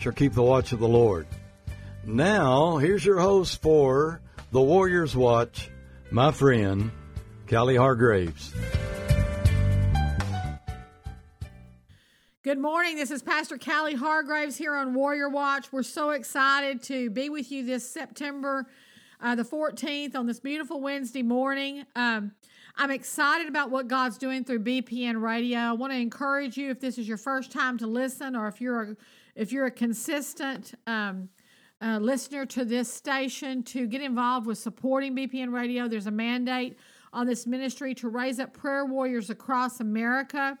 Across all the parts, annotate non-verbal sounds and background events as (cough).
shall keep the watch of the Lord. Now, here's your host for the Warriors Watch, my friend, Callie Hargraves. Good morning. This is Pastor Callie Hargraves here on Warrior Watch. We're so excited to be with you this September uh, the 14th on this beautiful Wednesday morning. Um, I'm excited about what God's doing through BPN Radio. I want to encourage you if this is your first time to listen, or if you're a, if you're a consistent um, uh, listener to this station, to get involved with supporting BPN Radio. There's a mandate on this ministry to raise up prayer warriors across America.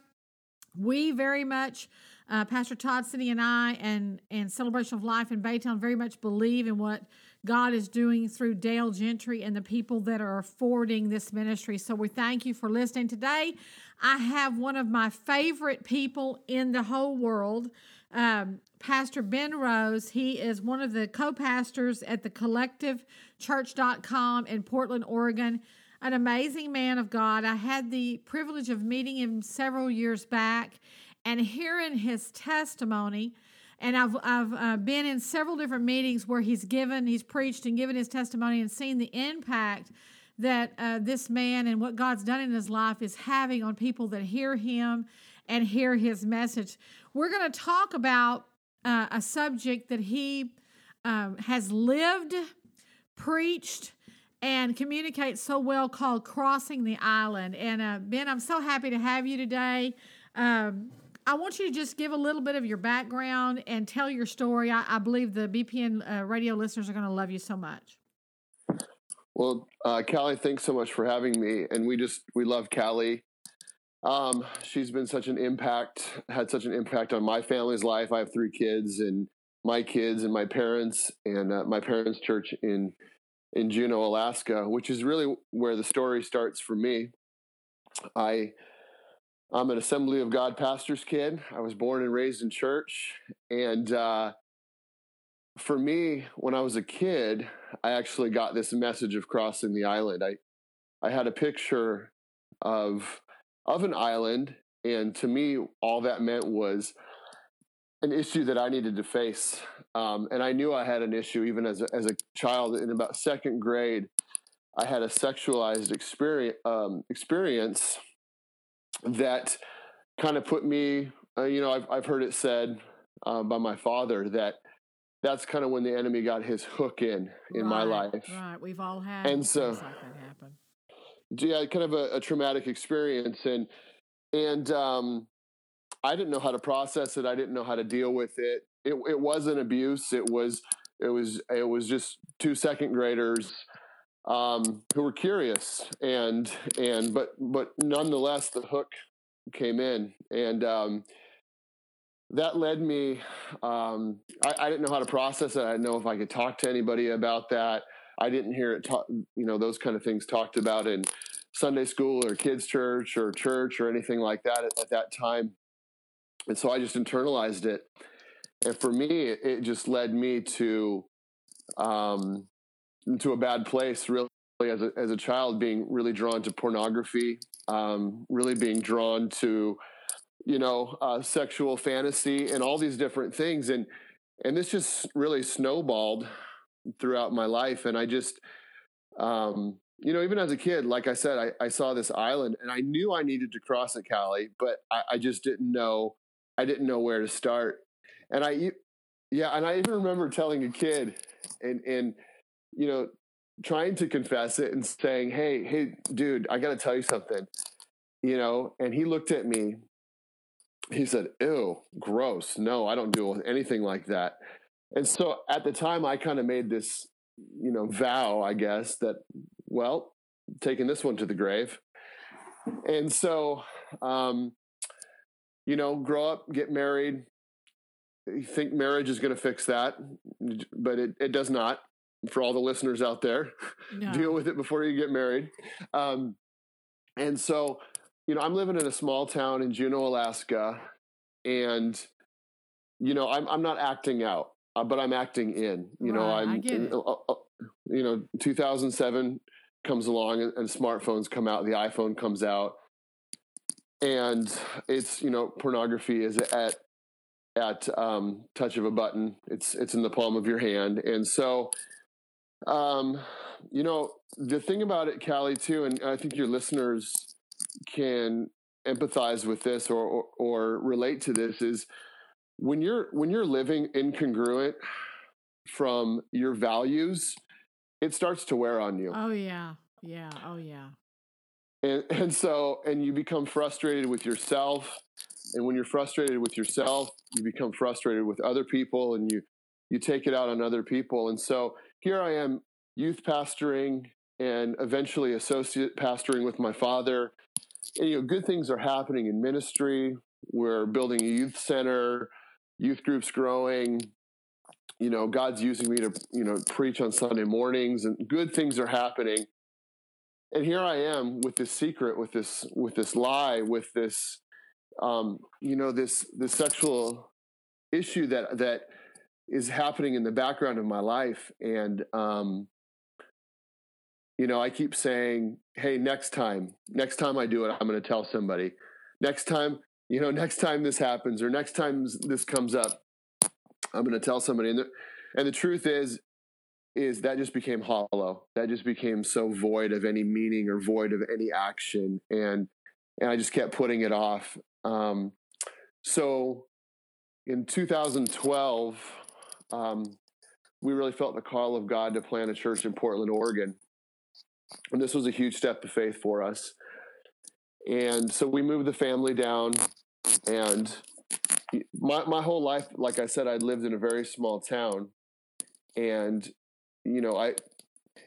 We very much, uh, Pastor Todd City and I, and and Celebration of Life in Baytown, very much believe in what God is doing through Dale Gentry and the people that are affording this ministry. So we thank you for listening. Today, I have one of my favorite people in the whole world, um, Pastor Ben Rose. He is one of the co pastors at the collectivechurch.com in Portland, Oregon. An amazing man of God. I had the privilege of meeting him several years back and hearing his testimony and I've I've uh, been in several different meetings where he's given, he's preached and given his testimony and seen the impact that uh, this man and what God's done in his life is having on people that hear him and hear his message. We're going to talk about uh, a subject that he um, has lived, preached, and communicates so well called Crossing the Island. And uh, Ben, I'm so happy to have you today. Um, I want you to just give a little bit of your background and tell your story. I, I believe the BPN uh, radio listeners are going to love you so much. Well, uh, Callie, thanks so much for having me. And we just, we love Callie. Um, she's been such an impact, had such an impact on my family's life. I have three kids and my kids and my parents and uh, my parents' church in, in Juneau, Alaska, which is really where the story starts for me. I, I'm an Assembly of God pastor's kid. I was born and raised in church. And uh, for me, when I was a kid, I actually got this message of crossing the island. I, I had a picture of, of an island. And to me, all that meant was an issue that I needed to face. Um, and I knew I had an issue even as a, as a child. In about second grade, I had a sexualized experience, um, experience that kind of put me, uh, you know, I've, I've heard it said uh, by my father that that's kind of when the enemy got his hook in in right, my life. Right, we've all had and so like that happen. Yeah, kind of a, a traumatic experience, and and um, I didn't know how to process it. I didn't know how to deal with it. It it wasn't abuse. It was it was it was just two second graders um, who were curious and and but but nonetheless the hook came in and um, that led me um, I, I, didn't know how to process it i didn't know if i could talk to anybody about that i didn't hear it you know those kind of things talked about in sunday school or kids church or church or anything like that at, at that time. And so i just internalized it. And for me it, just led me to um, into a bad place really as a, as a child being really drawn to pornography um, really being drawn to you know uh, sexual fantasy and all these different things. And and this just really snowballed throughout my life and i just um, you know even as a kid like i said I, I, saw this island and i knew i needed to cross it Callie, but I, I just didn't know i didn't know where to start and i yeah and i even remember telling a kid and and you know, trying to confess it and saying, "Hey, hey, dude, I got to tell you something," you know. And he looked at me. He said, "Ew, gross. No, I don't do anything like that." And so at the time, I kind of made this, you know, vow, I guess, that well, taking this one to the grave. And so, um, you know, grow up, get married, you think marriage is going to fix that, but it, it does not. For all the listeners out there, (laughs) No. deal with it before you get married. Um, and so, you know, I'm living in a small town in Juneau, Alaska, and you know, I'm I'm not acting out, uh, but I'm acting in. You know, Right, I I'm uh, uh, you know, 2007 comes along and, and smartphones come out, the iPhone comes out, and it's you know, pornography is at at um, touch of a button. It's it's in the palm of your hand, and so, um, you know, the thing about it, Callie, too, and I think your listeners can empathize with this or, or or relate to this is when you're when you're living incongruent from your values, it starts to wear on you. Oh yeah, yeah, oh yeah. and and so and you become frustrated with yourself. And when you're frustrated with yourself you become frustrated with other people and you you take it out on other people. And so here i am youth pastoring and eventually associate pastoring with my father. And you know good things are happening in ministry. We're building a youth center youth groups growing. You know god's using me to you know preach on sunday mornings and good things are happening. And here I am with this secret, with this with this lie, with this um, you know this this sexual issue that that is happening in the background of my life, and um, you know I keep saying, "Hey, next time, next time I do it, I'm going to tell somebody. Next time, you know, next time this happens, or next time this comes up, I'm going to tell somebody." And the, and the truth is, is that just became hollow. That just became so void of any meaning or void of any action, and and I just kept putting it off. Um, so in 2012, um, we really felt the call of God to plant a church in Portland, Oregon, and this was a huge step of faith for us. And so we moved the family down, and my my whole life, like I said, I'd lived in a very small town, and you know, I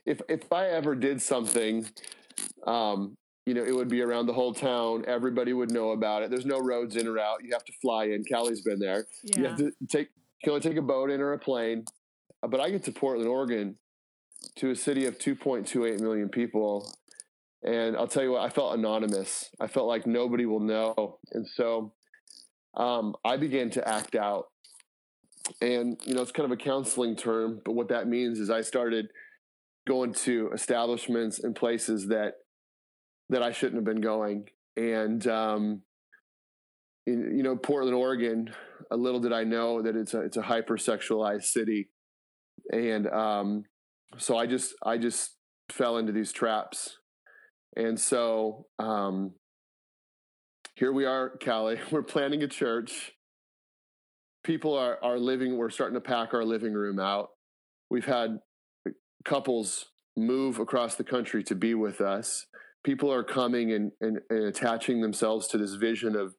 if if I ever did something, um, you know, it would be around the whole town. Everybody would know about it. There's no roads in or out. You have to fly in. Callie's been there. Yeah. You have to take you can only take a boat in or a plane. Uh, But I get to Portland, Oregon, to a city of 2.28 million people, and I'll tell you what, I felt anonymous. I felt like nobody will know, and so um, I began to act out. And you know it's kind of a counseling term but what that means is i started going to establishments and places that that i shouldn't have been going. And um in, you know portland oregon a little did i know that it's a it's a hypersexualized city. And um so i just i just fell into these traps. And so um here we are callie. (laughs) We're planning a church. People are are living we're starting to pack our living room out. We've had couples move across the country to be with us. People are coming and, and, and attaching themselves to this vision of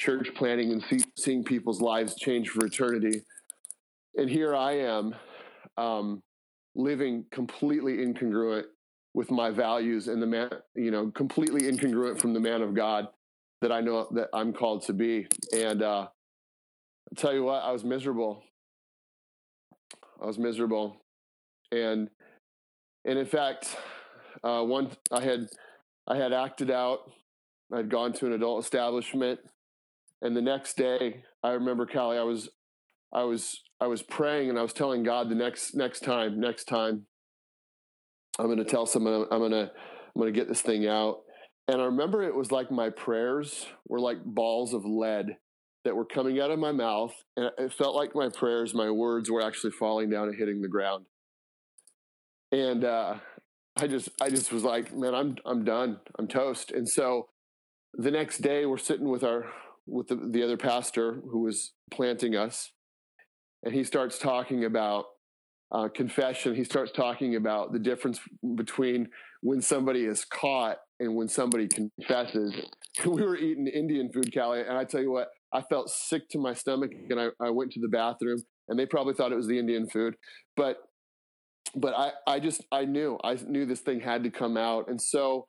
church planning and see, seeing people's lives change for eternity. And here i am um, living completely incongruent with my values and the man you know completely incongruent from the man of god that i know that i'm called to be and uh I'll tell you what, I was miserable. I was miserable, and and in fact, uh, one I had I had acted out. I had gone to an adult establishment, and the next day, I remember Callie. I was I was I was praying, and I was telling God the next next time, next time, I'm going to tell someone I'm going to I'm going to get this thing out. And I remember it was like my prayers were like balls of lead that were coming out of my mouth and it felt like my prayers my words were actually falling down and hitting the ground. And uh, i just i just was like man i'm i'm done. I'm toast. And so the next day we're sitting with our with the, the other pastor who was planting us and he starts talking about uh, confession. He starts talking about the difference between when somebody is caught and when somebody confesses (laughs) we were eating indian food callie and i tell you what I felt sick to my stomach and I, I went to the bathroom and they probably thought it was the Indian food. But but I, I just I knew I knew this thing had to come out. And so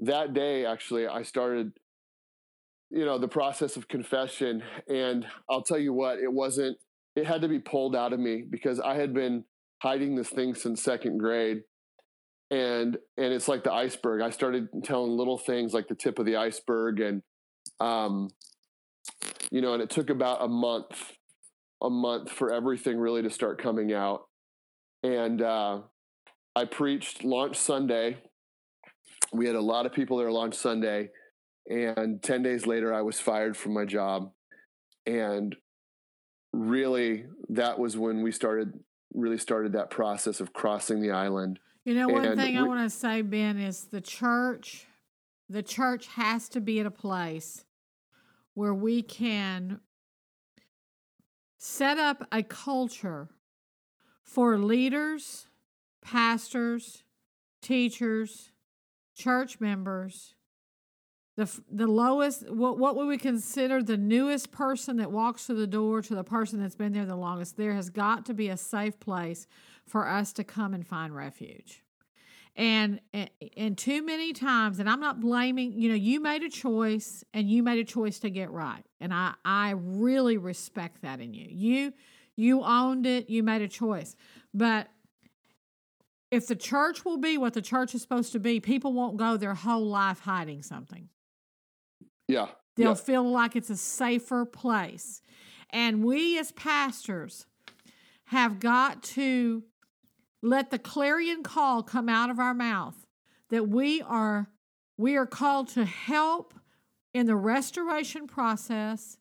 that day actually I started you know the process of confession and I'll tell you what it wasn't it had to be pulled out of me because I had been hiding this thing since second grade. And and it's like the iceberg. I started telling little things like the tip of the iceberg and um you know, and it took about a month a month for everything really to start coming out. And uh I preached launch Sunday. We had a lot of people there launch Sunday and 10 days later I was fired from my job and really that was when we started really started that process of crossing the island. You know, one and thing I want to say, Ben, is the church, the church has to be at a place where we can set up a culture for leaders, pastors, teachers, church members the the lowest what what would we consider the newest person that walks through the door to the person that's been there the longest. There has got to be a safe place for us to come and find refuge and and too many times and i'm not blaming you know you made a choice and you made a choice to get right and i i really respect that in you you you owned it you made a choice but if the church will be what the church is supposed to be people won't go their whole life hiding something yeah. They'll yeah. feel like it's a safer place. And we as pastors have got to let the clarion call come out of our mouth that we are we are called to help in the restoration process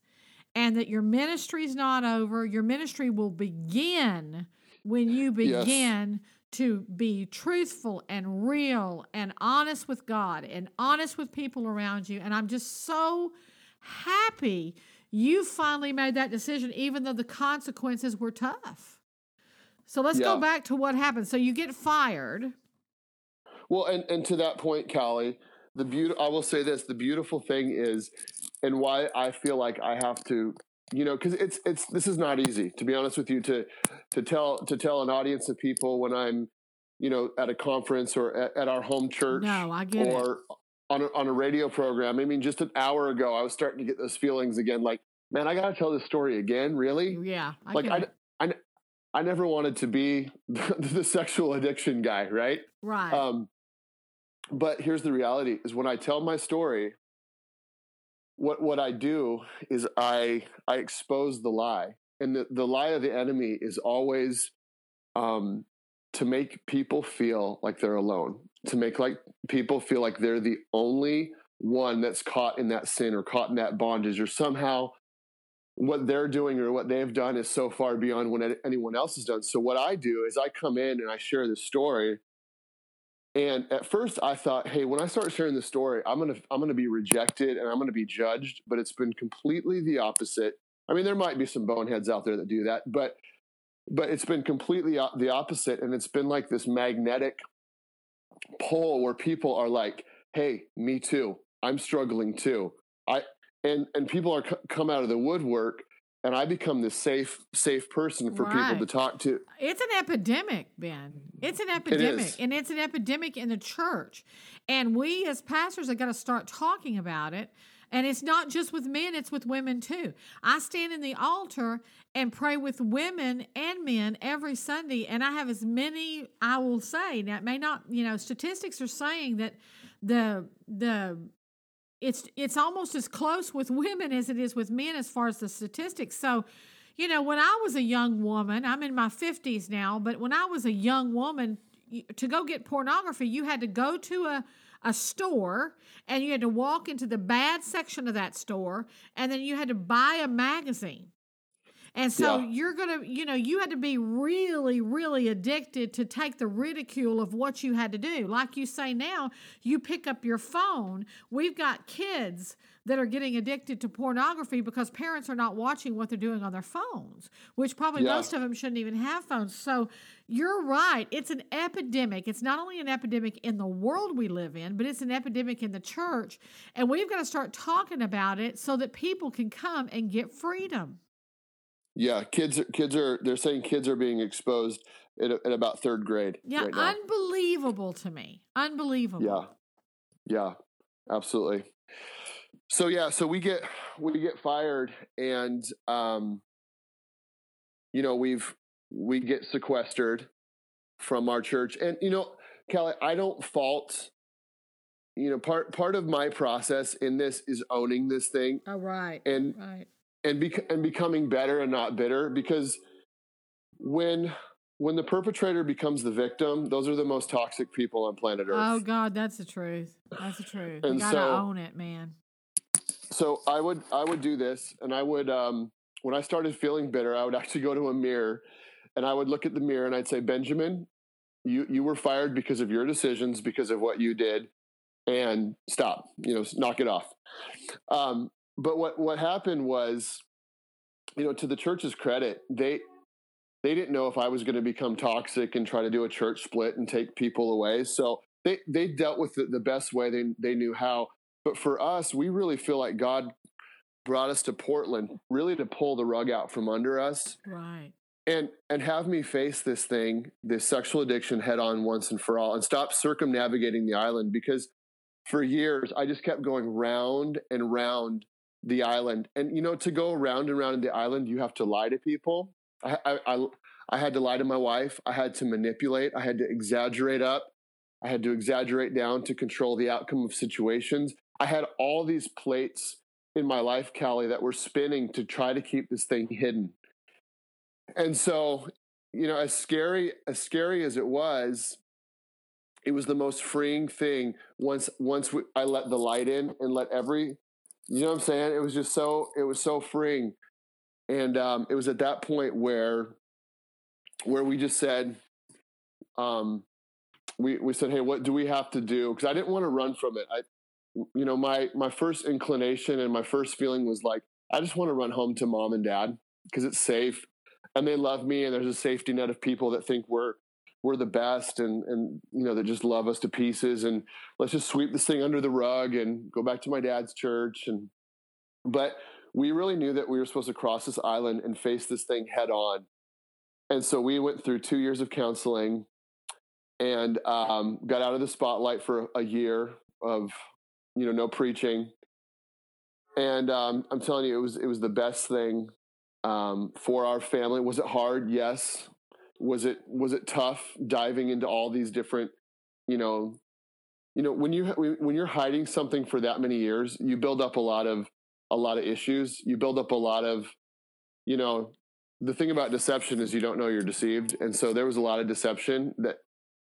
and that your ministry is not over. Your ministry will begin when you begin yes to be truthful and real and honest with God and honest with people around you. And I'm just so happy you finally made that decision, even though the consequences were tough. So let's yeah. go back to what happened. So you get fired. Well, and, and to that point, Callie, the beauty I will say this: the beautiful thing is, and why I feel like I have to you know because it's it's this is not easy to be honest with you to to tell to tell an audience of people when i'm you know at a conference or at, at our home church no, I get or it. on a, on a radio program i mean just an hour ago i was starting to get those feelings again like man i gotta tell this story again really yeah I like I, I i never wanted to be the, (laughs) the sexual addiction guy right? Right. Um but here's the reality is when i tell my story what what I do is I I expose the lie, and the, the lie of the enemy is always um, to make people feel like they're alone, to make like people feel like they're the only one that's caught in that sin or caught in that bondage, or somehow what they're doing or what they've done is so far beyond what anyone else has done. So what I do is I come in and I share the story and at first I thought, hey, when I start sharing the story, I'm gonna I'm gonna be rejected and I'm gonna be judged. But it's been completely the opposite. I mean, there might be some boneheads out there that do that, but but it's been completely the opposite, and it's been like this magnetic pull where people are like, "Hey, me too. I'm struggling too." I and and people are c- come out of the woodwork and I become this safe safe person for right. people to talk to. It's an epidemic, Ben. It's an epidemic, it and it's an epidemic in the church. And we as pastors have got to start talking about it. And it's not just with men, it's with women too. I stand in the altar and pray with women and men every Sunday, and I have as many, I will say, now it may not, you know, statistics are saying that the the it's it's almost as close with women as it is with men as far as the statistics. So, you know, when I was a young woman, I'm in my 50s now, but when I was a young woman, to go get pornography, you had to go to a a store and you had to walk into the bad section of that store and then you had to buy a magazine. And so yeah. you're going to, you know, you had to be really, really addicted to take the ridicule of what you had to do. Like you say now, you pick up your phone. We've got kids that are getting addicted to pornography because parents are not watching what they're doing on their phones, which probably yeah. most of them shouldn't even have phones. So you're right. It's an epidemic. It's not only an epidemic in the world we live in, but it's an epidemic in the church. And we've got to start talking about it so that people can come and get freedom. Yeah, kids kids are they're saying kids are being exposed in, at about third grade. Yeah, right unbelievable to me. Unbelievable. Yeah, yeah, absolutely. So yeah, so we get we get fired, and um, you know, we've we get sequestered from our church, and you know, Kelly, I don't fault. You know, part part of my process in this is owning this thing. Oh, right. And right. And bec- and becoming better and not bitter because when when the perpetrator becomes the victim, those are the most toxic people on planet Earth. Oh God, that's the truth. That's the truth. And you gotta so- own it, man. so I would I would do this, and I would um, when I started feeling bitter, I would (laughs) actually go to a mirror, and I would look at the mirror and I'd say, Benjamin, you you were fired because of your decisions, because of what you did, and stop. You know, knock it off. Um, but what what happened was, you know, to the church's credit, they they didn't know if I was going to become toxic and try to do a church split and take people away. So they they dealt with it the best way they they knew how. But for us, we really feel like God brought us to Portland really to pull the rug out from under us Right. and and have me face this thing, this sexual addiction head on once and for all and stop circumnavigating the island because for years I just kept going round and round the island. And you know, to go around and around the island, you have to lie to people. I, I, I, I had to lie to my wife. I had to manipulate. I had to exaggerate up. I had to exaggerate down to control the outcome of situations. I had all these plates in my life, Callie, that were spinning to try to keep this thing hidden. And so, you know, as scary as scary as it was, it was the most freeing thing once once we, I let the light in and let every you know what I'm saying? It was just so it was so freeing. And um, it was at that point where where we just said um, we we said, "Hey, what do we have to do?" Because I didn't want to run from it. I, you know, my my first inclination and my first feeling was like, I just want to run home to mom and dad because it's safe and they love me, and there's a safety net of people that think we're we're the best and and you know that just love us to pieces. And let's just sweep this thing under the rug and go back to my dad's church. And but we really knew that we were supposed to cross this island and face this thing head on. And so we went through two years of counseling and um, got out of the spotlight for a year of you know no preaching. And um, i'm telling you it was it was the best thing um, for our family. Was it hard? Yes was it was it tough diving into all these different you know you know when you when you're hiding something for that many years you build up a lot of a lot of issues. You build up a lot of you know the thing about deception is you don't know you're deceived. And so there was a lot of deception that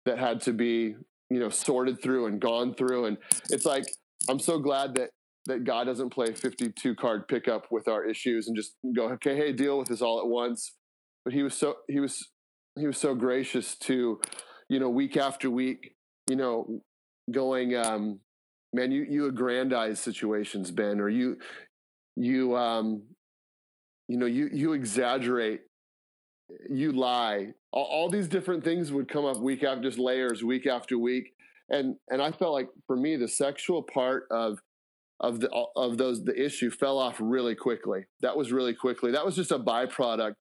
that had to be you know sorted through and gone through. And it's like i'm so glad that that god doesn't play 52 card pickup with our issues and just go okay hey deal with this all at once. But he was so he was he was so gracious to you know week after week you know going um man you you aggrandize situations ben or you you um you know you you exaggerate you lie. All, all these different things would come up week after just layers week after week and and i felt like for me the sexual part of of the of those the issue fell off really quickly. That was really quickly. That was just a byproduct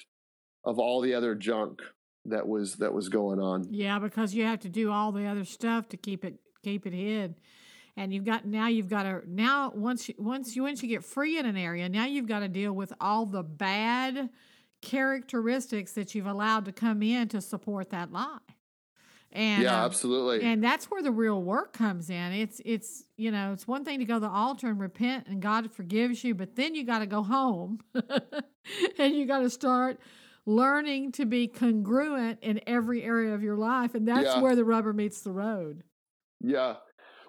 of all the other junk that was that was going on Yeah, because you have to do all the other stuff to keep it keep it hid. And you've got now you've got to now once you, once you once you get free in an area, now you've got to deal with all the bad characteristics that you've allowed to come in to support that lie. And yeah um, absolutely and that's where the real work comes in. It's it's you know it's one thing to go to the altar and repent and God forgives you, but then you got to go home (laughs) and you got to start learning to be congruent in every area of your life, and that's Yeah. where the rubber meets the road. Yeah.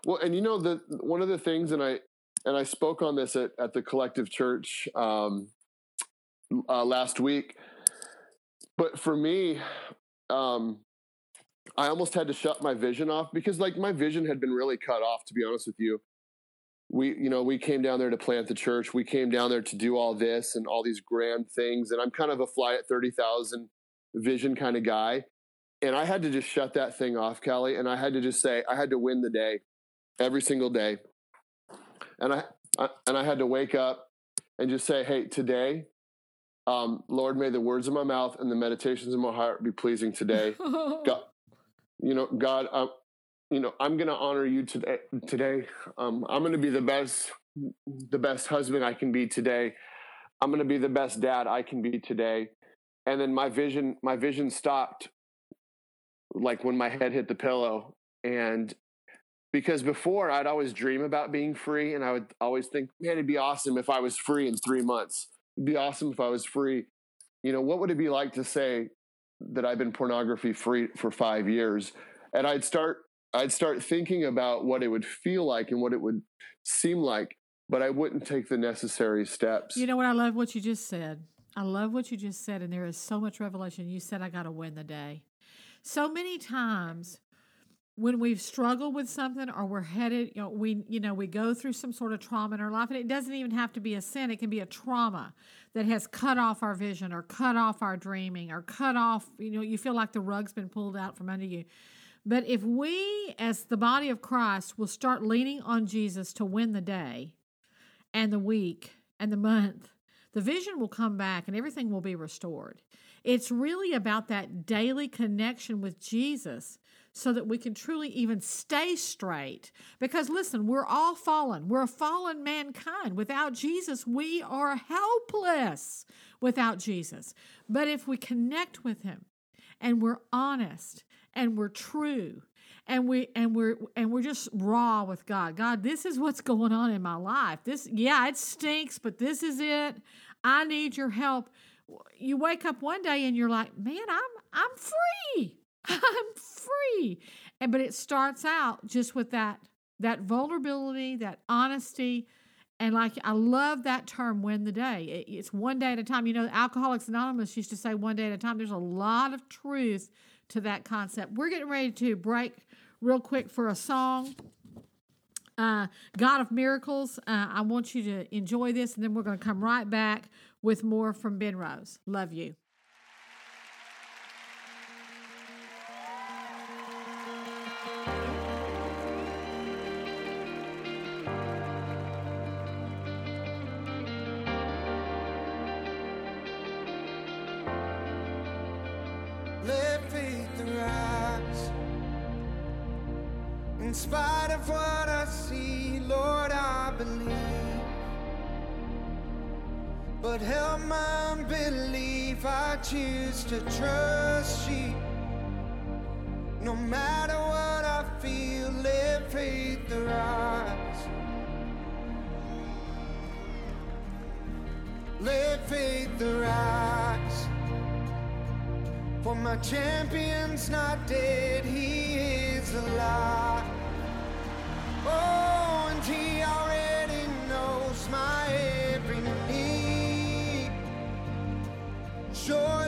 Well, and you know the one of the things, and I and I spoke on this at, at the collective church um, uh, last week. But for me, um, I almost had to shut my vision off because, like, my vision had been really cut off. To be honest with you, we you know we came down there to plant the church. We came down there to do all this and all these grand things. And I'm kind of a fly at thirty thousand vision kind of guy and I had to just shut that thing off, Kelly. And I had to just say, I had to win the day every single day. And I, I and I had to wake up and just say, Hey, today, um, Lord, may the words of my mouth and the meditations of my heart be pleasing today. (laughs) God, you know, God, you know, I'm to honor you today. Today, um, I'm to be the best, the best husband I can be today. I'm to be the best dad I can be today. and then my vision my vision stopped like when my head hit the pillow and because before I'd always dream about being free and I would always think, man, it'd be awesome if I was free in three months. It'd be awesome if I was free. You know, what would it be like to say that I've been pornography free for five years? And I'd start I'd start thinking about what it would feel like and what it would seem like, but I wouldn't take the necessary steps. You know what? I love what you just said. I love what you just said, and there is so much revelation. You said, I got to win the day. So many times when we've struggled with something or we're headed, you know, we you know, we go through some sort of trauma in our life, and it doesn't even have to be a sin. It can be a trauma that has cut off our vision or cut off our dreaming or cut off, you know, you feel like the rug's been pulled out from under you. But if we, as the body of Christ, will start leaning on Jesus to win the day and the week and the month, the vision will come back and everything will be restored. It's really about that daily connection with Jesus so that we can truly even stay straight. Because listen, we're all fallen. We're a fallen mankind. Without Jesus, we are helpless without Jesus. But if we connect with Him and we're honest and we're true and we and we're and we're just raw with God. God, this is what's going on in my life. This yeah, it stinks, but this is it. I need your help. You wake up one day and you're like, "Man, I'm I'm free. (laughs) I'm free." And but it starts out just with that that vulnerability, that honesty, and like I love that term win the day. It's one day at a time. You know, Alcoholics Anonymous used to say one day at a time. There's a lot of truth to that concept. We're getting ready to break real quick for a song. Uh, God of Miracles. Uh, I want you to enjoy this, and then we're going to come right back with more from Ben Rose. Love you. In spite of what I see, Lord, I believe. But help my unbelief, I choose to trust you. No matter what I feel, let faith arise. Let faith arise. For my champion's not dead, he is alive. Oh, and he already knows my every need. Surely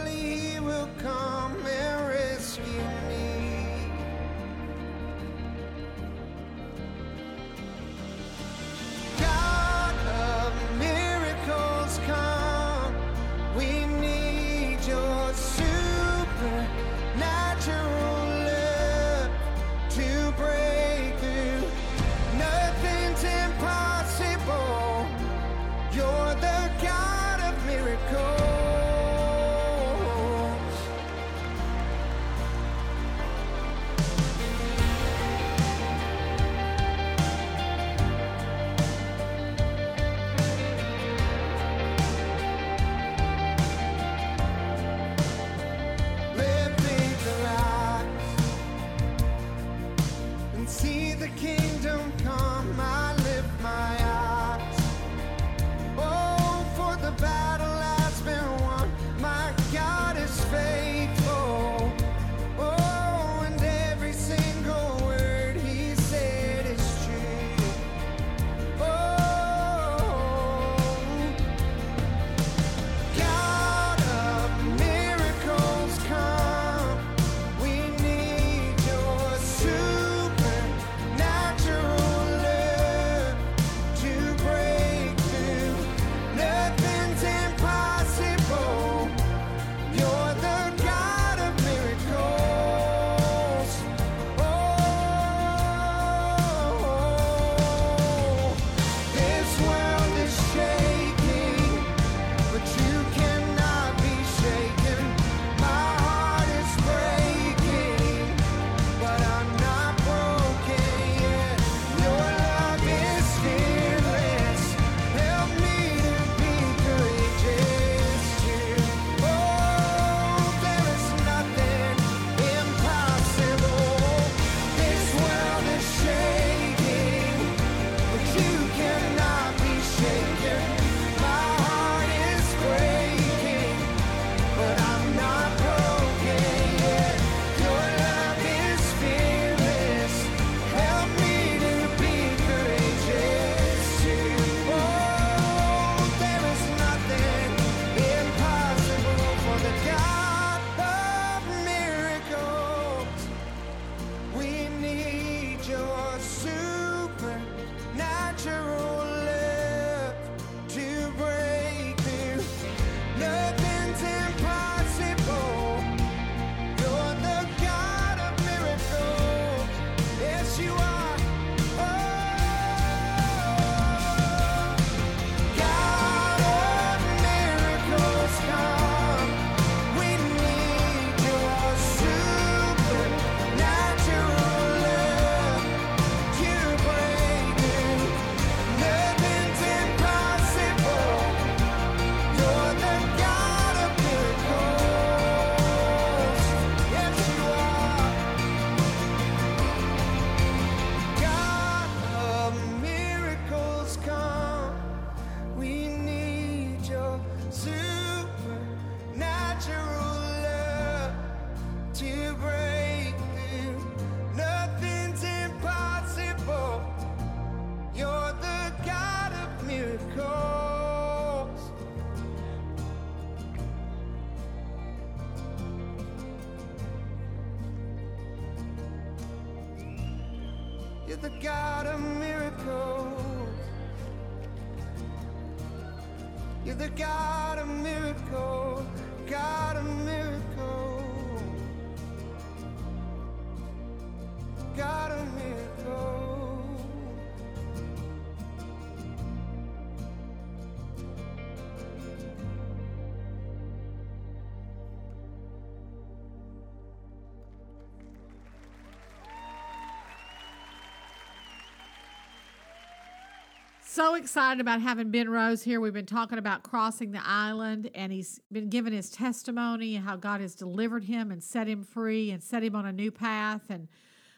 So excited about having Ben Rose here. We've been talking about crossing the island, and he's been giving his testimony and how God has delivered him and set him free and set him on a new path. And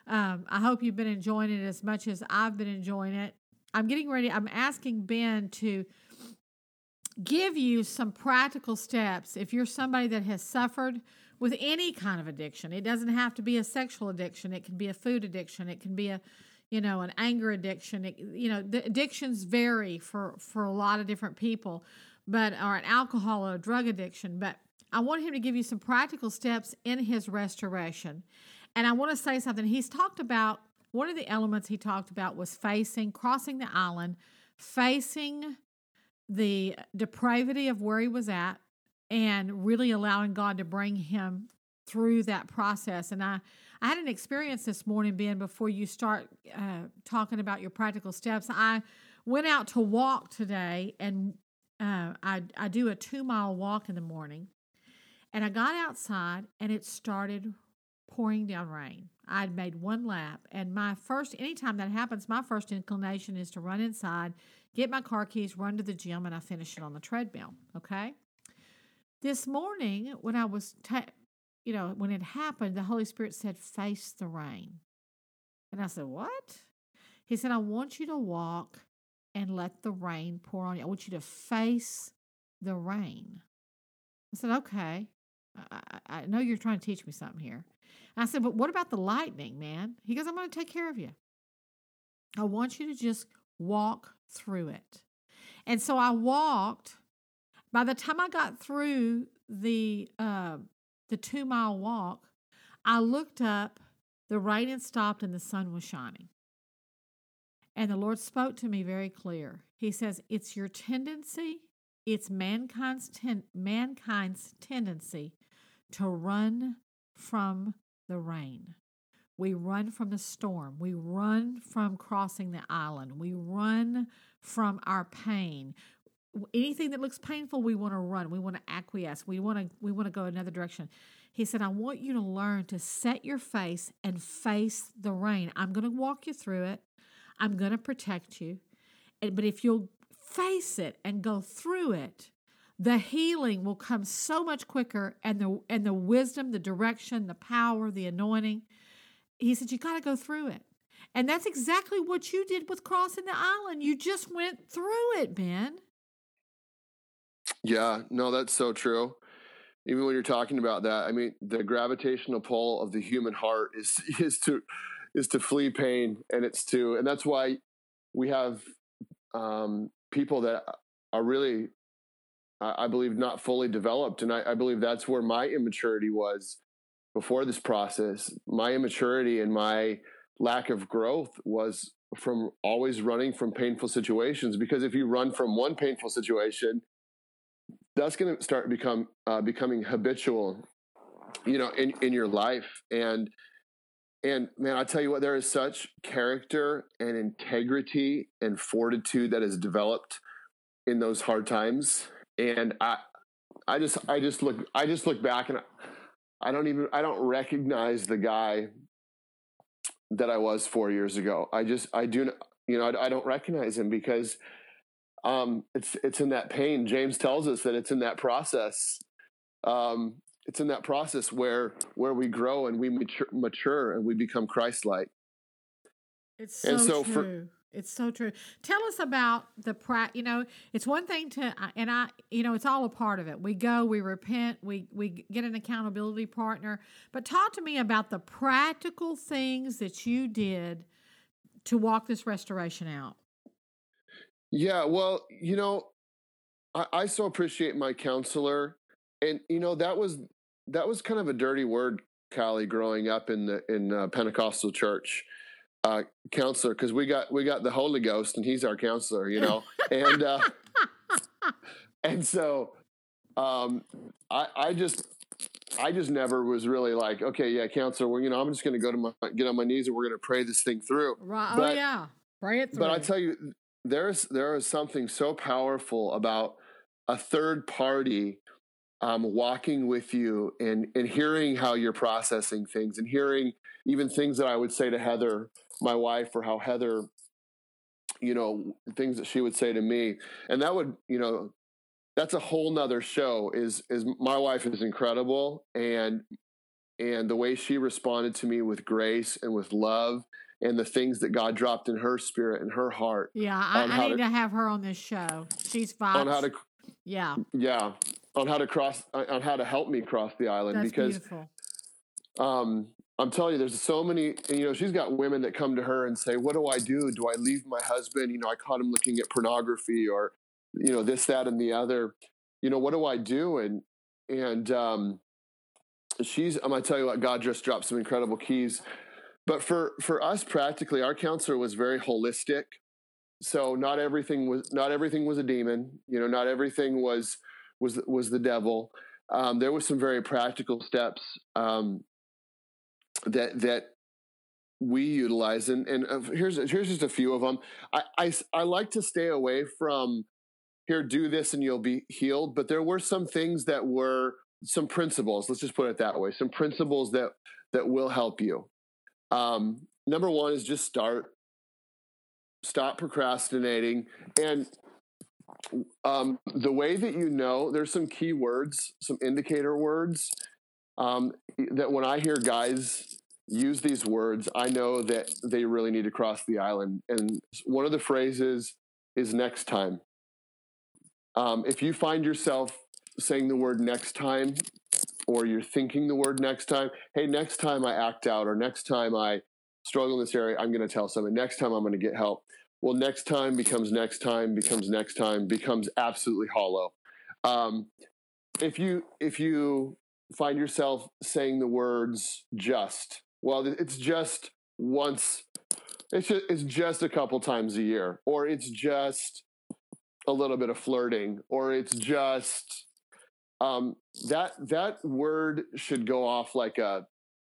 um, I hope you've been enjoying it as much as I've been enjoying it. I'm getting ready. I'm asking Ben to give you some practical steps if you're somebody that has suffered with any kind of addiction. It doesn't have to be a sexual addiction. It can be a food addiction. It can be a you know an anger addiction. You know the addictions vary for for a lot of different people but or an alcohol or a drug addiction. But i want him to give you some practical steps in his restoration. And i want to say something. He's talked about one of the elements he talked about was facing crossing the island facing the depravity of where he was at and really allowing god to bring him through that process. And i I had an experience this morning, Ben, before you start uh, talking about your practical steps. I went out to walk today, and uh, I, I do a two mile walk in the morning. And I got outside, and it started pouring down rain. I'd made one lap, and my first, anytime that happens, my first inclination is to run inside, get my car keys, run to the gym, and I finish it on the treadmill. Okay. This morning, when I was you know, when it happened, the Holy Spirit said, face the rain. And I said, What? He said, I want you to walk and let the rain pour on you. I want you to face the rain. I said, Okay. I, I know you're trying to teach me something here. I said, But what about the lightning, man? He goes, I'm going to take care of you. I want you to just walk through it. And so I walked. By the time I got through the uh, the two mile walk, I looked up, the rain had stopped, and the sun was shining. And the Lord spoke to me very clear. He says, It's your tendency, it's mankind's, ten- mankind's tendency to run from the rain. We run from the storm. We run from crossing the island. We run from our pain anything that looks painful we want to run we want to acquiesce we want to we want to go another direction. He said i want you to learn to set your face and face the rain. I'm going to walk you through it. I'm going to protect you. But if you'll face it and go through it the healing will come so much quicker and the and the wisdom the direction the power the anointing. He said you got to go through it. And that's exactly what you did with crossing the island. You just went through it ben yeah, no, that's so true. Even when you're talking about that, I mean, the gravitational pull of the human heart is (laughs) is to is to flee pain, and it's to, and that's why we have um, people that are really, I, I believe, not fully developed, and I, I believe that's where my immaturity was before this process. My immaturity and my lack of growth was from always running from painful situations because if you run from one painful situation that's going to start become uh, becoming habitual you know in in your life. And and man i tell you what there is such character and integrity and fortitude that is developed in those hard times. And i i just i just look i just look back and i, don't even i don't recognize the guy that i was four years ago. I just i do you know I, I don't recognize him because um, it's it's in that pain. James tells us that it's in that process. Um, it's in that process where where we grow and we mature, mature and we become Christ-like. It's so, so true. For, it's so true. Tell us about the pra. You know, it's one thing to, and I, you know, it's all a part of it. We go, we repent, we we get an accountability partner. But talk to me about the practical things that you did to walk this restoration out. Yeah, well, you know, I, I so appreciate my counselor, and you know that was that was kind of a dirty word, Callie, growing up in the in uh, Pentecostal church. uh, counselor because we got we got the Holy Ghost and he's our counselor, you know, and uh, (laughs) and so um, I I just I just never was really like okay yeah counselor well you know I'm just going to go to my get on my knees and we're going to pray this thing through. Right. oh But- yeah. Pray it through. But I tell you, there's there is something so powerful about a third party um, walking with you and and hearing how you're processing things and hearing even things that I would say to Heather, my wife, or how Heather, you know, things that she would say to me, and that would you know. That's a whole nother show. Is is my wife is incredible, and and the way she responded to me with grace and with love and the things that God dropped in her spirit and her heart yeah, I, I need to- to, have her on this show. She's fine. on how to yeah, yeah on how to cross on how to help me cross the island that's because beautiful. um I'm telling you there's so many you know she's got women that come to her and say what do I do do I leave my husband you know I caught him looking at pornography or you know this that and the other you know what do I do and and um she's I'm gonna tell you what God just dropped some incredible keys but for for us practically our counselor was very holistic. So not everything was not everything was a demon you know not everything was was was the devil. Um, there was some very practical steps um, that that we utilize and and uh, here's here's just a few of them I, I I like to stay away from here do this and you'll be healed but there were some things that were some principles let's just put it that way some principles that that will help you um, number one is just start. Stop procrastinating. And um, the way that you know there's some key words some indicator words um, that when i hear guys use these words i know that they really need to cross the island. And one of the phrases is next time. Um, if you find yourself saying the word next time or you're thinking the word next time hey next time i act out or next time i struggle in this area i'm going to tell someone. Next time i'm going to get help. Well next time becomes next time becomes next time becomes absolutely hollow. Um, if you if you find yourself saying the words just well it's just once it's just, it's just a couple times a year or it's just a little bit of flirting or it's just um, that that word should go off like a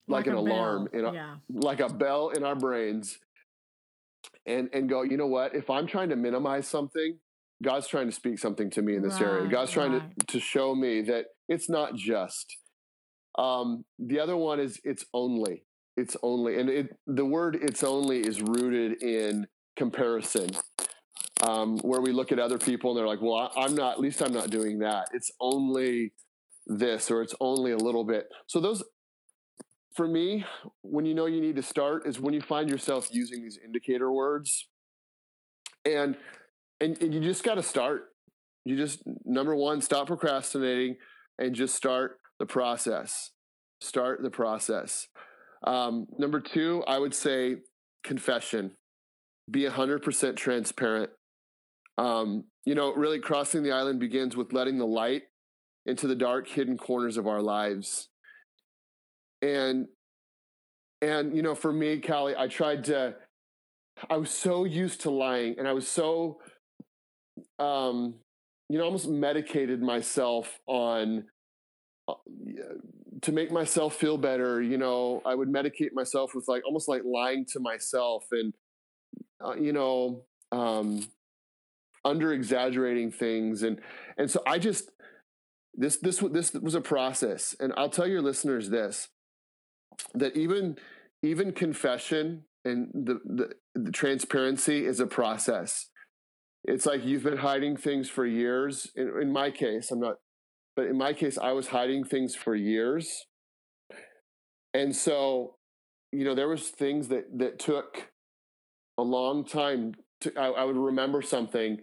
like, an a alarm bell. in yeah. like a bell in our brains and and go you know what if i'm trying to minimize something god's trying to speak something to me in this area god's trying right. to to show me that it's not just um the other one is it's only it's only and it the word it's only is rooted in comparison um where we look at other people and they're like well I, i'm not at least i'm not doing that it's only this or it's only a little bit so those for me, when you know you need to start is when you find yourself using these indicator words. And and, and you just got to start. You just number one, stop procrastinating and just start the process. Start the process. Um, number two, I would say confession. Be hundred percent transparent. Um, you know, really crossing the island begins with letting the light into the dark, hidden corners of our lives. And and you know for me callie i tried to i was so used to lying and i was so um you know almost medicated myself on uh, to make myself feel better you know i would medicate myself with like almost like lying to myself and uh, you know um under exaggerating things. And and so i just this this this was a process. And i'll tell your listeners this that even even confession and the, the, the transparency is a process. It's like you've been hiding things for years. In, in my case i'm not but in my case i was hiding things for years. And so you know there was things that that took a long time to I, I would remember something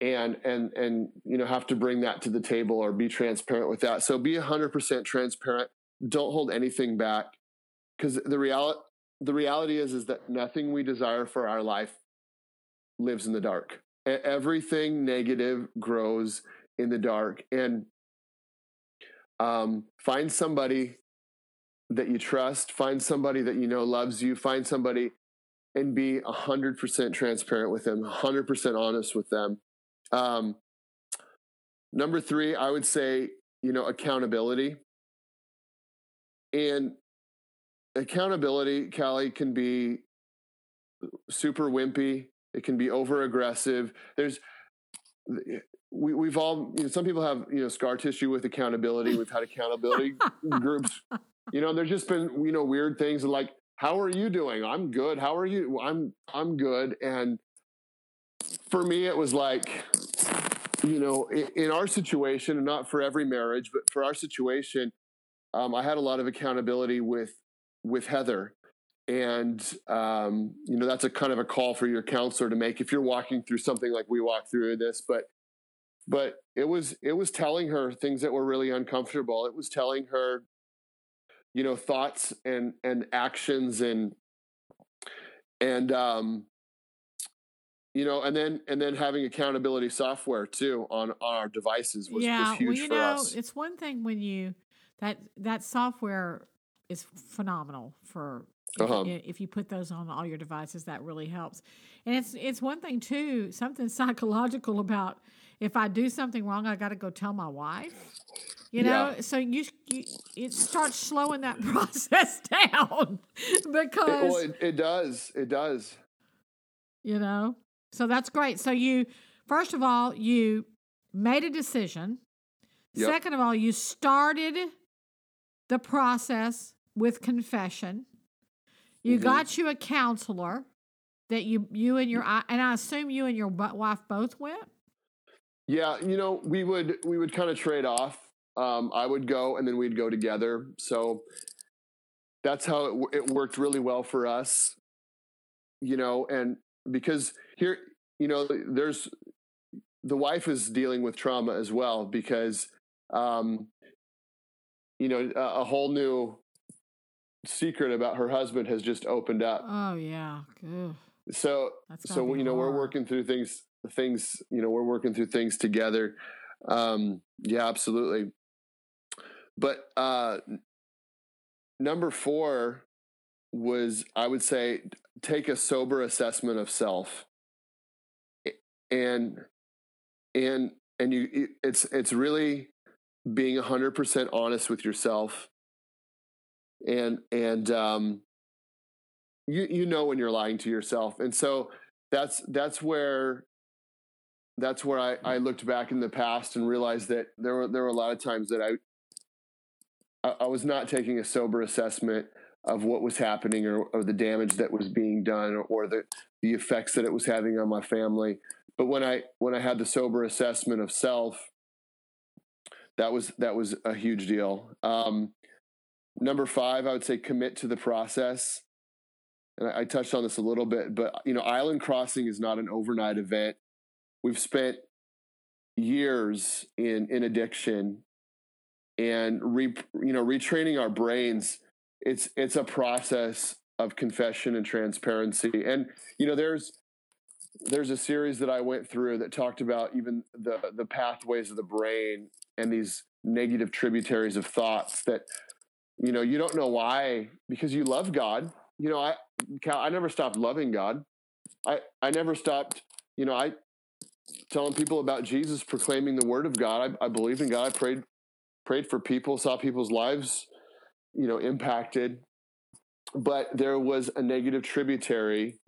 and and and you know have to bring that to the table or be transparent with that. So be 100% transparent. Don't hold anything back. Because the reality the reality is is that nothing we desire for our life lives in the dark. Everything negative grows in the dark. And um, find somebody that you trust. Find somebody that you know loves you. Find somebody and be 100% transparent with them 100% honest with them um, number three i would say you know accountability. And accountability callie can be super wimpy. It can be over aggressive there's we, we've all you know, some people have you know scar tissue with accountability. We've had accountability (laughs) groups. You know there's just been you know weird things like how are you doing? I'm good. How are you? I'm i'm good. And for me it was like you know in, in our situation and not for every marriage but for our situation um, i had a lot of accountability with with heather. And um, you know that's a kind of a call for your counselor to make if you're walking through something like we walked through this but but it was it was telling her things that were really uncomfortable. It was telling her you know thoughts and and actions and and um you know and then and then having accountability software too on on our devices was, yeah, was huge well, you for know, us it's one thing when you that that software is phenomenal for if, Uh-huh. you, if you put those on all your devices. That really helps, and it's it's one thing too. Something (laughs) psychological about if I do something wrong, I got to go tell my wife. You know, Yeah. so you, you it starts slowing that (laughs) process down (laughs) it, because well it, it does it does you know so that's great so you first of all you made a decision Yep. second of all you started the process with confession you Mhm. got you a counselor that you you and your I- and i assume you and your wife both went Yeah, you know, we would we would kind of trade off. Um, I would go, and then we'd go together. So that's how it, it worked really well for us. You know, and because here, you know, there's the wife is dealing with trauma as well because, um, you know, a, a whole new secret about her husband has just opened up. oh yeah. Ugh, So so you know we're working through things things you know we're working through things together. Um yeah absolutely. But uh number 4 was i would say take a sober assessment of self and and and you it's it's really being 100% honest with yourself and and um you you know when you're lying to yourself. And so that's that's where that's where I, I looked back in the past and realized that there were there were a lot of times that I I, I was not taking a sober assessment of what was happening or, or the damage that was being done or, or the the effects that it was having on my family. But when I when I had the sober assessment of self, that was that was a huge deal. Um, number five, I would say commit to the process and I, I touched on this a little bit, but you know, island crossing is not an overnight event. We've spent years in in addiction and re, you know retraining our brains. It's it's a process of confession and transparency. And you know, there's there's a series that I went through that talked about even the the pathways of the brain and these negative tributaries of thoughts that you know you don't know why because you love God. You know, I Cal, I never stopped loving God. I I never stopped. You know, I telling people about Jesus, proclaiming the Word of God. I, I believed in God. I prayed prayed for people, saw people's lives, you know, impacted. But there was a negative tributary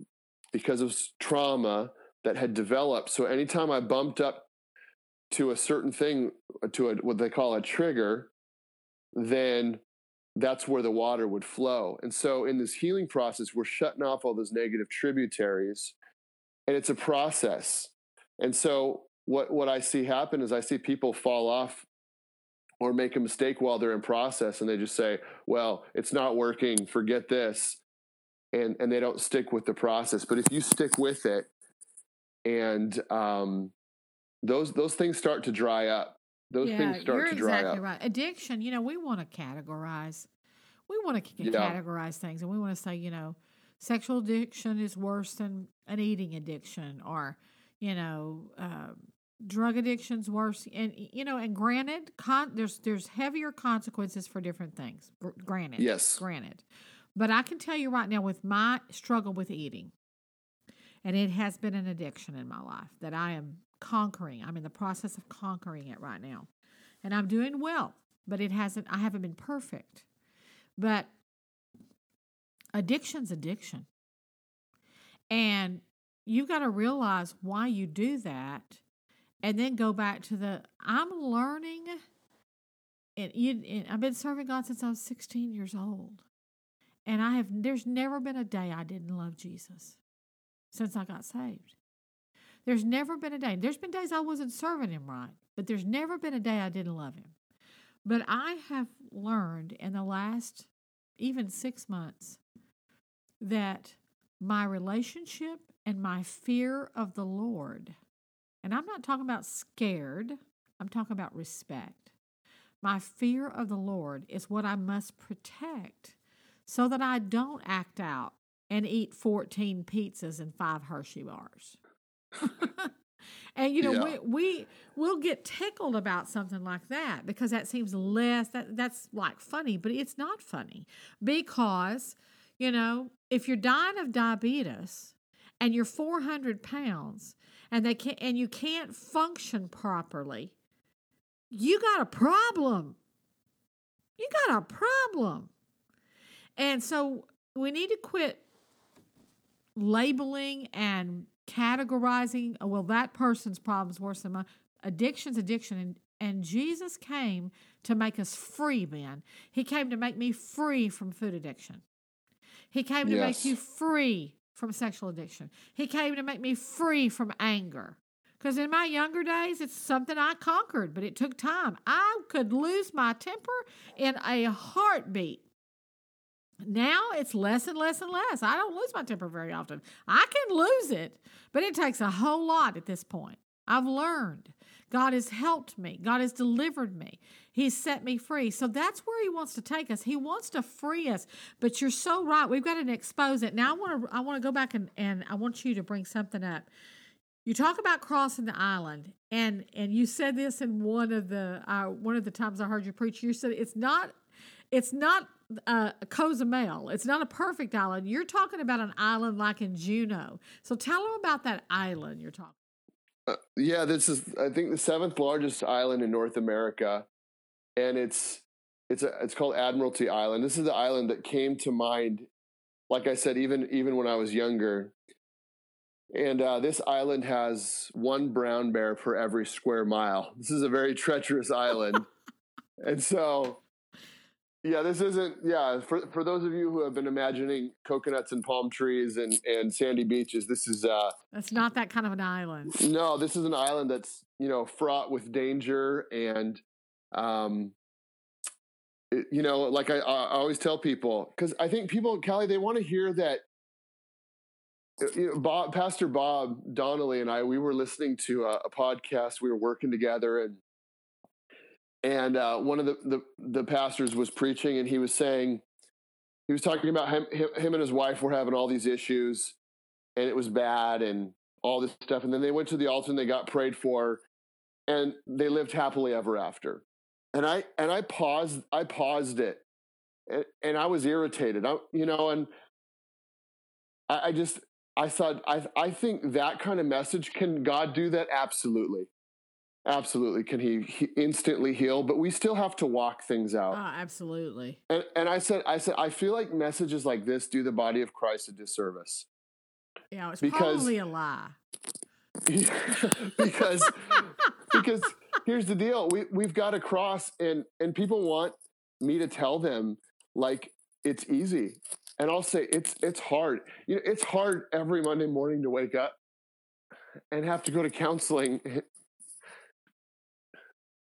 because of trauma that had developed. So anytime I bumped up to a certain thing, uh, to a, what they call a trigger, then that's where the water would flow. And so in this healing process, we're shutting off all those negative tributaries, and it's a process. And so what what I see happen is I see people fall off or make a mistake while they're in process and they just say, "Well, it's not working, forget this." And and they don't stick with the process. But if you stick with it and um those those things start to dry up. Those yeah, things start to dry exactly up. right. Addiction, you know, we want to categorize. We want to Yeah. categorize things, and we want to say, you know, sexual addiction is worse than an eating addiction, or you know, uh, drug addiction's worse. And you know, and granted, con- there's there's heavier consequences for different things. Gr- granted, Yes. granted. But I can tell you right now, with my struggle with eating, And it has been an addiction in my life that I am conquering. I'm in the process of conquering it right now. And I'm doing well, but it hasn't I haven't been perfect. But addiction's addiction. And you've got to realize why you do that and then go back to the I'm learning and, you, and I've been serving God since I was 16 years old. And I have there's never been a day I didn't love Jesus since I got saved. There's never been a day. There's been days I wasn't serving him right, but there's never been a day I didn't love him. But I have learned in the last even 6 months that my relationship and my fear of the Lord, and I'm not talking about scared, I'm talking about respect. My fear of the Lord is what I must protect so that I don't act out and eat 14 pizzas and five Hershey bars. (laughs) and you know Yeah. we we will get tickled about something like that because that seems less that that's like funny but it's not funny because you know if you're dying of diabetes and you're 400 pounds and they can't, and you can't function properly you got a problem. You got a problem. And so we need to quit labeling and categorizing oh, well that person's problem is worse than mine. Addiction's addiction and, and jesus came to make us free man. He came to make me free from food addiction. He came to Yes. make you free from sexual addiction he came to make me free from anger because in my younger days it's something i conquered but it took time i could lose my temper in a heartbeat now it's less and less and less. I don't lose my temper very often. I can lose it, but it takes a whole lot at this point. I've learned. God has helped me. God has delivered me. He's set me free. So that's where he wants to take us. He wants to free us. But you're so right. We've got to expose it. Now I want to I want to go back and, and I want you to bring something up. You talk about crossing the island, and and you said this in one of the uh, one of the times I heard you preach. You said it's not it's not uh, Cozumel. It's not a perfect island. You're talking about an island like in Juneau. So tell them about that island you're talking. Uh, yeah, this is I think the seventh largest island in North America, and it's it's a, it's called Admiralty Island. This is the island that came to mind, like I said, even even when I was younger. And uh, this island has one brown bear for every square mile. This is a very treacherous island, (laughs) and so yeah, this isn't yeah for for those of you who have been imagining coconuts and palm trees and and sandy beaches. This is uh, That's not that kind of an island. no, this is an island that's you know fraught with danger and, um, it- you know, like I, I always tell people because I think people, Callie, they want to hear that. uh, You know, Bob, Pastor Bob Donnelly and I, we were listening to a, a podcast. We were working together, and and uh, one of the, the the pastors was preaching, and he was saying, he was talking about him, him, him and his wife were having all these issues, and it was bad, and all this stuff. And then they went to the altar and they got prayed for, and they lived happily ever after. And I and I paused. I paused it, and, and I was irritated. I, you know, and I, I just I thought I I think that kind of message can God do that? Absolutely, absolutely. Can He, he instantly heal? But we still have to walk things oh, out. Oh, absolutely. And and I said I said I feel like messages like this do the body of Christ a disservice. Yeah, it's Because- probably a lie. (laughs) because because here's the deal. We we've got to cross and and people want me to tell them like it's easy. And I'll say it's it's hard. You know it's hard every Monday morning to wake up and have to go to counseling (laughs)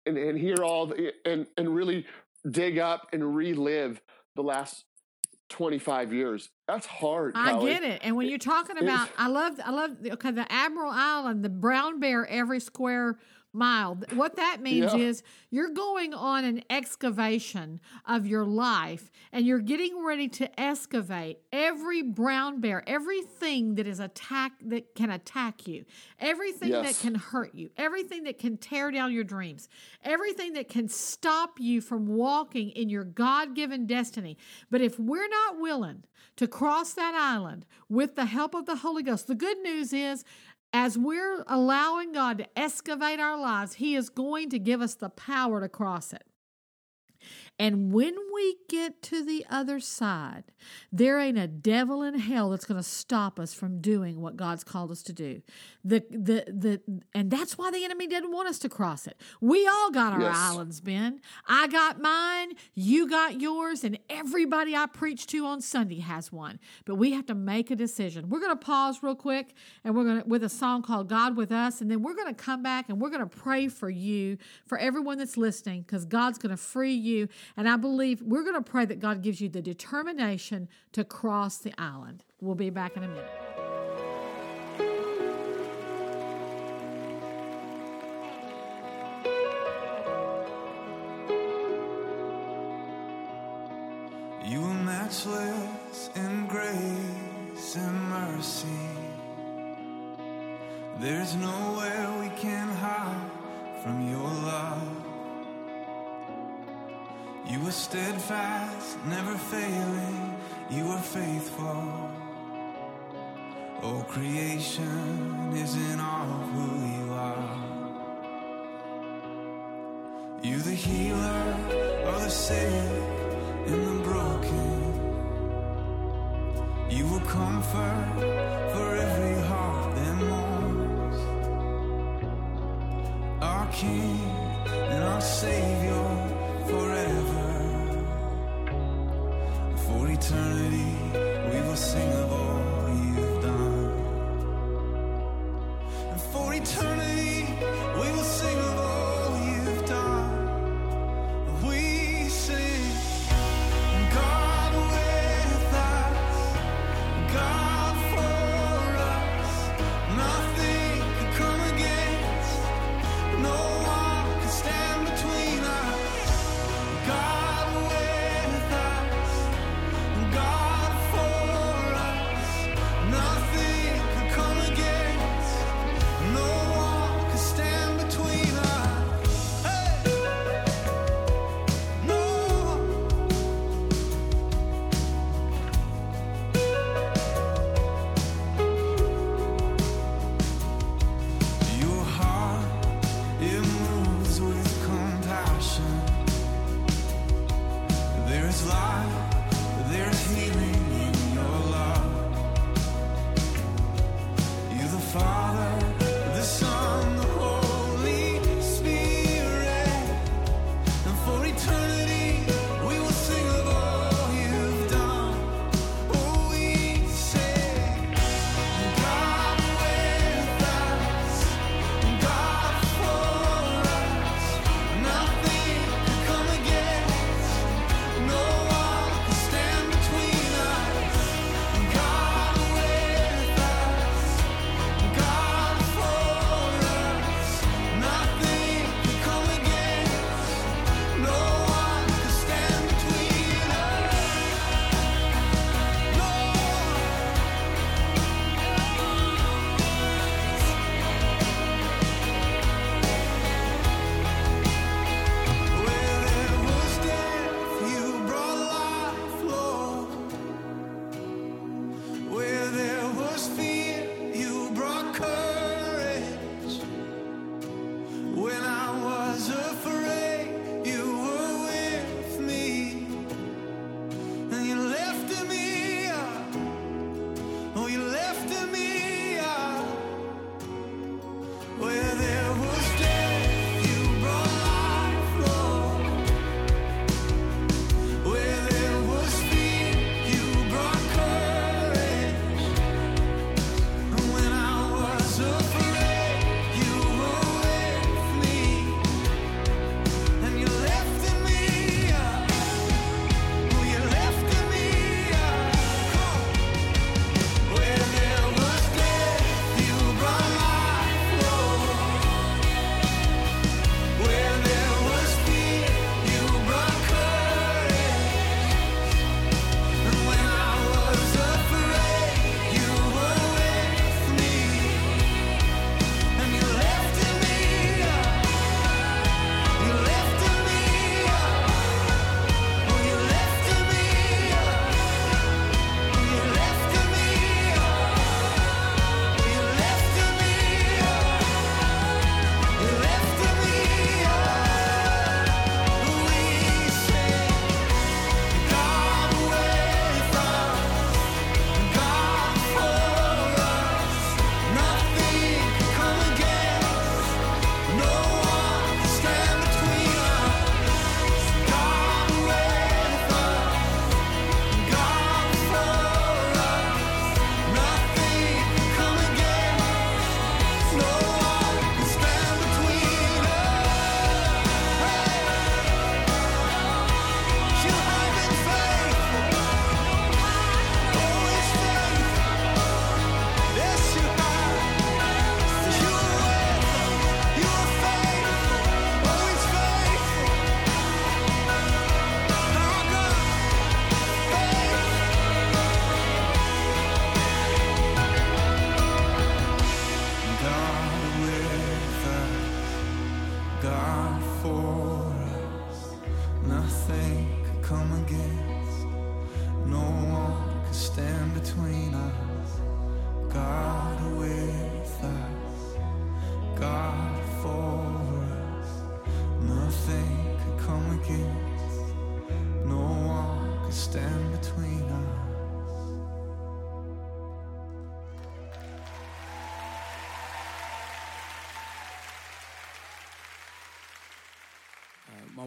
and and hear all the, and and really dig up and relive the last 25 years. That's hard I get it. And when you're talking about, I love, I love, okay, the Admiral Island, the brown bear every square mile. What that means Yeah. is you're going on an excavation of your life and you're getting ready to excavate every brown bear, everything that is attack that can attack you, everything that can hurt you, everything that can tear down your dreams, everything that can stop you from walking in your God given destiny. But if we're not willing to cross that island with the help of the Holy Ghost. The good news is, as we're allowing God to excavate our lives, He is going to give us the power to cross it. And when we get to the other side, there ain't a devil in hell that's going to stop us from doing what God's called us to do. The the the and that's why the enemy didn't want us to cross it. We all got our Yes. islands, Ben. I got mine, you got yours, and everybody I preach to on Sunday has one. But we have to make a decision. We're going to pause real quick and we're going to with a song called God with Us and then we're going to come back and we're going to pray for you, for everyone that's listening cuz God's going to free you and I believe we're going to pray that God gives you the determination to cross the island. We'll be back in a minute. You are matchless in grace and mercy. There's nowhere we can hide from your love. You are steadfast, never failing. You are faithful. Oh, creation is in awe of who you are. You the healer of the sick and the broken. You will comfort for every heart that mourns. Our King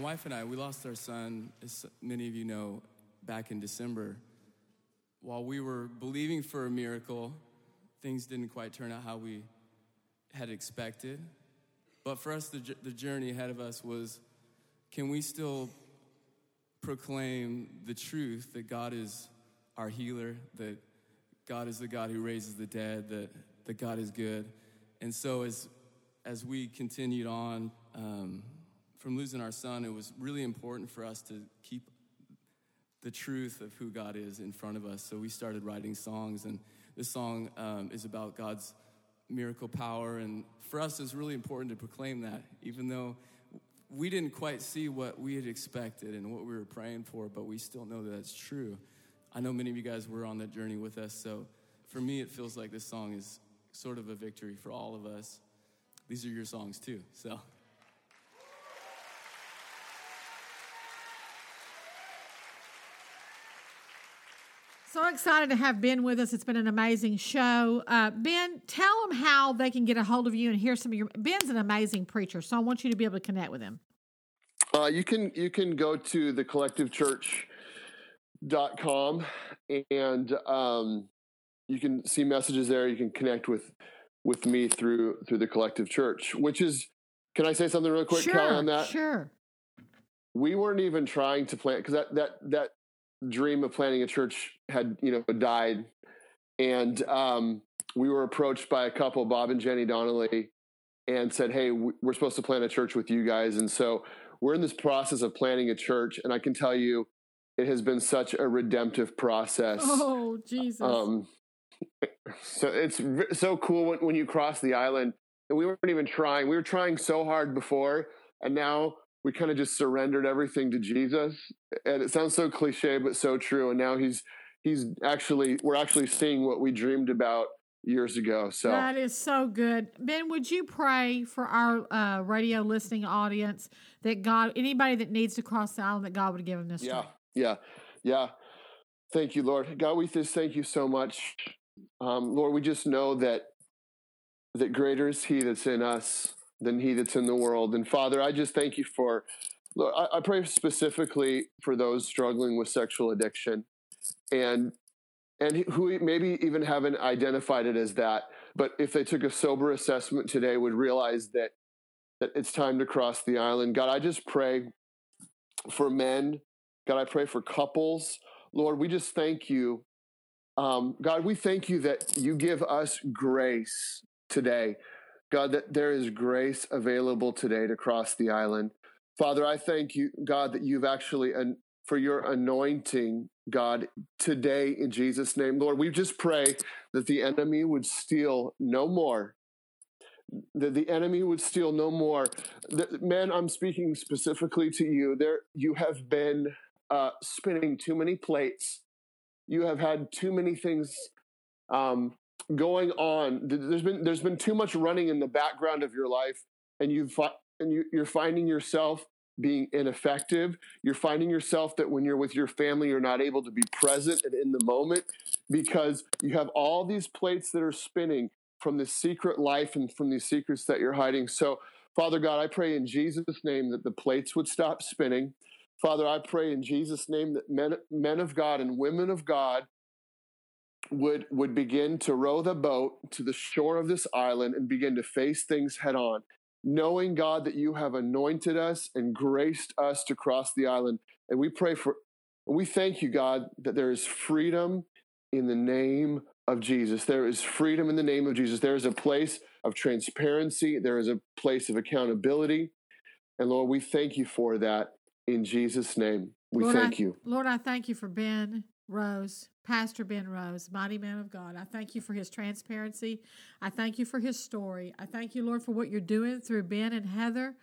wife and I, we lost our son, as many of you know, back in December. While we were believing for a miracle, things didn't quite turn out how we had expected. But for us, the, the journey ahead of us was can we still proclaim the truth that God is our healer, that God is the God who raises the dead, that, that God is good? And so as, as we continued on, um, from losing our son, it was really important for us to keep the truth of who God is in front of us. So we started writing songs, and this song um, is about God's miracle power. And for us, it's really important to proclaim that, even though we didn't quite see what we had expected and what we were praying for, but we still know that that's true. I know many of you guys were on that journey with us, so for me, it feels like this song is sort of a victory for all of us. These are your songs too, so. So excited to have Ben with us. It's been an amazing show. Uh, ben, tell them how they can get a hold of you and hear some of your. Ben's an amazing preacher, so I want you to be able to connect with him. Uh, you can you can go to the collective church dot com and um, you can see messages there. You can connect with with me through through the collective church, which is. Can I say something real quick, sure, Callie, on that? Sure. We weren't even trying to plant because that that that dream of planting a church had you know died, and um, we were approached by a couple, Bob and Jenny Donnelly, and said, "Hey, we're supposed to plant a church with you guys," and so we're in this process of planting a church, and I can tell you, it has been such a redemptive process. Oh Jesus! Um, so it's so cool when, when you cross the island, and we weren't even trying. We were trying so hard before, and now we kind of just surrendered everything to Jesus. And it sounds so cliche, but so true. And now he's he's actually we're actually seeing what we dreamed about years ago. So that is so good. Ben, would you pray for our uh, radio listening audience that God, anybody that needs to cross the island, that God would give them this? yeah, strength? yeah, yeah. Thank you, Lord. God, we just thank you so much. Um, Lord, we just know that that greater is He that's in us than He that's in the world. And Father, I just thank you for. Lord, I, I pray specifically for those struggling with sexual addiction, and and who maybe even haven't identified it as that, but if they took a sober assessment today, would realize that that it's time to cross the island. God, I just pray for men. God, I pray for couples. Lord, we just thank you. Um, God, we thank you that you give us grace today. God, that there is grace available today to cross the island. Father, I thank you, God, that you've actually, and for your anointing, God, today in Jesus' name. Lord, we just pray that the enemy would steal no more. That the enemy would steal no more. Man, I'm speaking specifically to you. There, you have been uh, spinning too many plates. You have had too many things um, going on. There's been there's been too much running in the background of your life, and you've and you, you're finding yourself being ineffective. You're finding yourself that when you're with your family, you're not able to be present and in the moment because you have all these plates that are spinning from the secret life and from these secrets that you're hiding. So, Father God, I pray in Jesus' name that the plates would stop spinning. Father, I pray in Jesus' name that men, men of God and women of God would would begin to row the boat to the shore of this island and begin to face things head on knowing god that you have anointed us and graced us to cross the island. And we pray for we thank you god that there is freedom in the name of jesus. There is freedom in the name of jesus. There is a place of transparency. There is a place of accountability. And lord we thank you for that in jesus name. We Lord, thank I, you. Lord, I thank you for Ben Rose, Pastor Ben Rose, mighty man of God. I thank you for his transparency. I thank you for his story. I thank you, Lord, for what you're doing through Ben and Heather.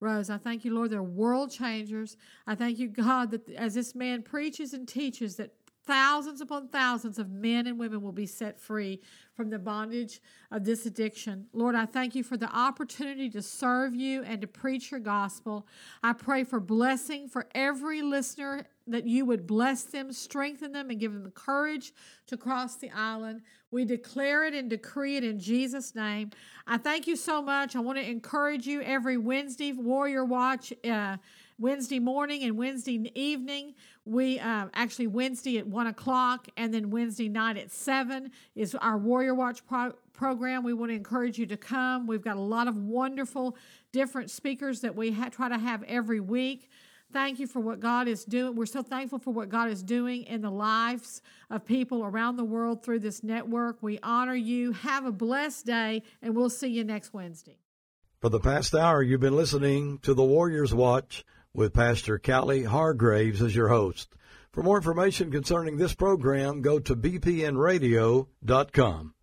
Rose, I thank you, Lord, they're world changers. I thank you, God, that as this man preaches and teaches, that thousands upon thousands of men and women will be set free from the bondage of this addiction. Lord, I thank you for the opportunity to serve you and to preach your gospel. I pray for blessing for every listener that you would bless them, strengthen them, and give them the courage to cross the island. We declare it and decree it in Jesus' name. I thank you so much. I want to encourage you every Wednesday, Warrior Watch. Uh, Wednesday morning and Wednesday evening. We uh, actually Wednesday at one o'clock and then Wednesday night at seven is our Warrior Watch pro- program. We want to encourage you to come. We've got a lot of wonderful different speakers that we ha- try to have every week. Thank you for what God is doing. We're so thankful for what God is doing in the lives of people around the world through this network. We honor you. Have a blessed day, and we'll see you next Wednesday. For the past hour, you've been listening to the Warriors Watch with Pastor Callie Hargraves as your host. For more information concerning this program, go to bpnradio.com.